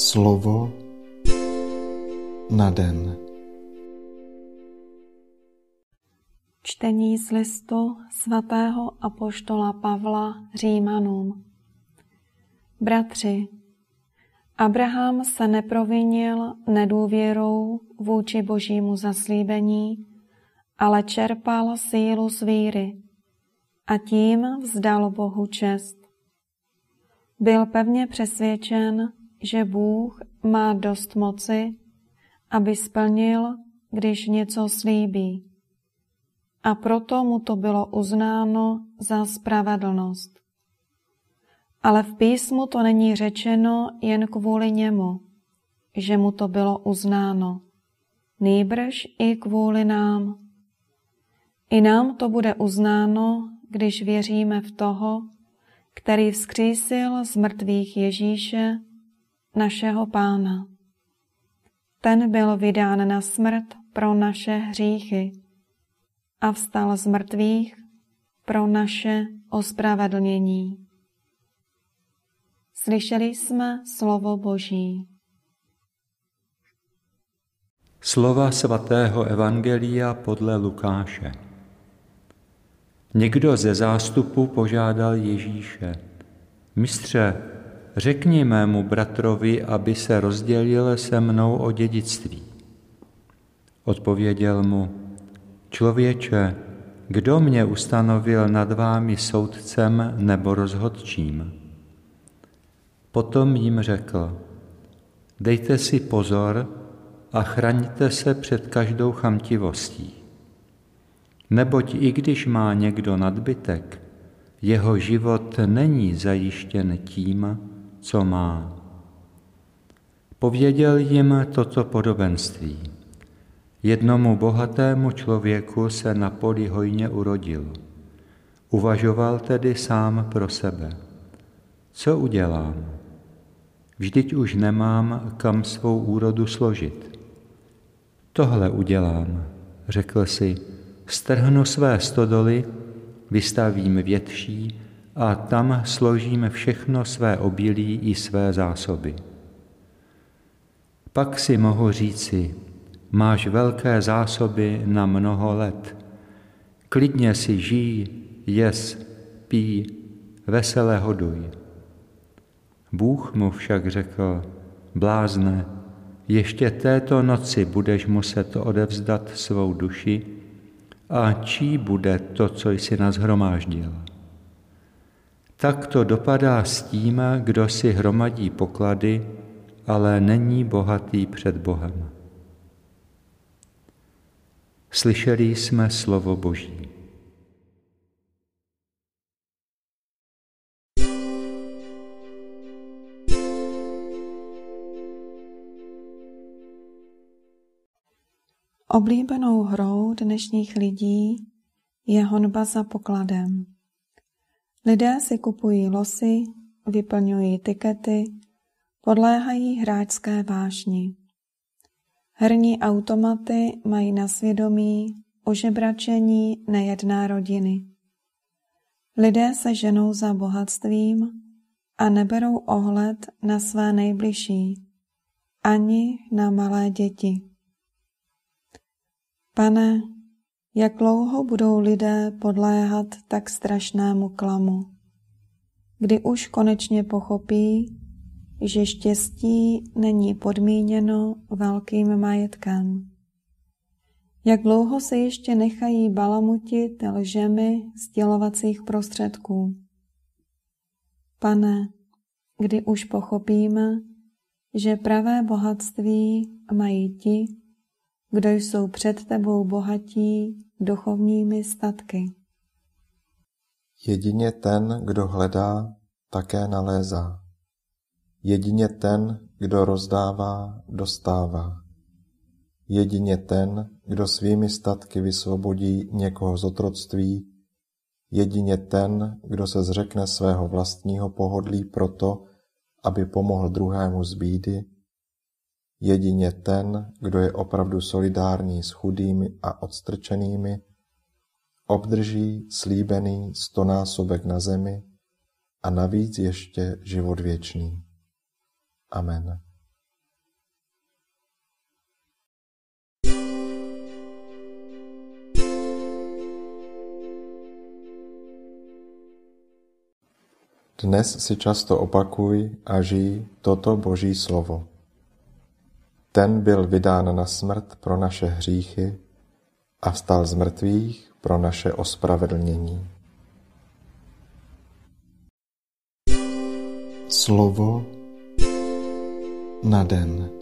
Slovo na den. Čtení z listu svatého apoštola Pavla Římanům. Bratři, Abraham se neprovinil nedůvěrou vůči božímu zaslíbení, ale čerpal sílu z víry a tím vzdal Bohu čest. Byl pevně přesvědčen, že Bůh má dost moci, aby splnil, když něco slíbí. A proto mu to bylo uznáno za spravedlnost. Ale v písmu to není řečeno jen kvůli němu, že mu to bylo uznáno, nýbrž i kvůli nám. I nám to bude uznáno, když věříme v toho, který vzkřísil z mrtvých Ježíše, našeho Pána. Ten byl vydán na smrt pro naše hříchy a vstal z mrtvých pro naše ospravedlnění. Slyšeli jsme slovo Boží. Slova svatého Evangelia podle Lukáše. Někdo ze zástupu požádal Ježíše, mistře, řekni mému bratrovi, aby se rozdělil se mnou o dědictví. Odpověděl mu, člověče, kdo mě ustanovil nad vámi soudcem nebo rozhodčím? Potom jim řekl, dejte si pozor a chraňte se před každou chamtivostí. Neboť i když má někdo nadbytek, jeho život není zajištěn tím, co má. Pověděl jim toto podobenství. Jednomu bohatému člověku se na poli hojně urodil. Uvažoval tedy sám pro sebe. Co udělám? Vždyť už nemám kam svou úrodu složit. Tohle udělám, řekl si, strhnu své stodoly, vystavím větší a tam složíme všechno své obilí i své zásoby. Pak si mohu říci, máš velké zásoby na mnoho let. Klidně si žij, jes, pí, veselé hoduj. Bůh mu však řekl, blázne, ještě této noci budeš muset odevzdat svou duši a čí bude to, co jsi nazhromáždil. Tak to dopadá s tím, kdo si hromadí poklady, ale není bohatý před Bohem. Slyšeli jsme slovo Boží. Oblíbenou hrou dnešních lidí je honba za pokladem. Lidé si kupují losy, vyplňují tikety, podléhají hráčské vášni. Herní automaty mají na svědomí ožebračení nejedná rodiny. Lidé se ženou za bohatstvím a neberou ohled na své nejbližší, ani na malé děti. Pane, jak dlouho budou lidé podléhat tak strašnému klamu, kdy už konečně pochopí, že štěstí není podmíněno velkým majetkem. Jak dlouho se ještě nechají balamutit lžemi sdělovacích prostředků? Pane, kdy už pochopíme, že pravé bohatství mají ti, kdo jsou před tebou bohatí duchovními statky. Jedině ten, kdo hledá, také nalézá. Jedině ten, kdo rozdává, dostává. Jedině ten, kdo svými statky vysvobodí někoho z otroctví, jedině ten, kdo se zřekne svého vlastního pohodlí proto, aby pomohl druhému z bídy, Jedině ten, kdo je opravdu solidární s chudými a odstrčenými, obdrží slíbený stonásobek na zemi a navíc ještě život věčný. Amen. Dnes si často opakuj a žij toto Boží slovo. Ten byl vydán na smrt pro naše hříchy a vstal z mrtvých pro naše ospravedlnění. Slovo na den.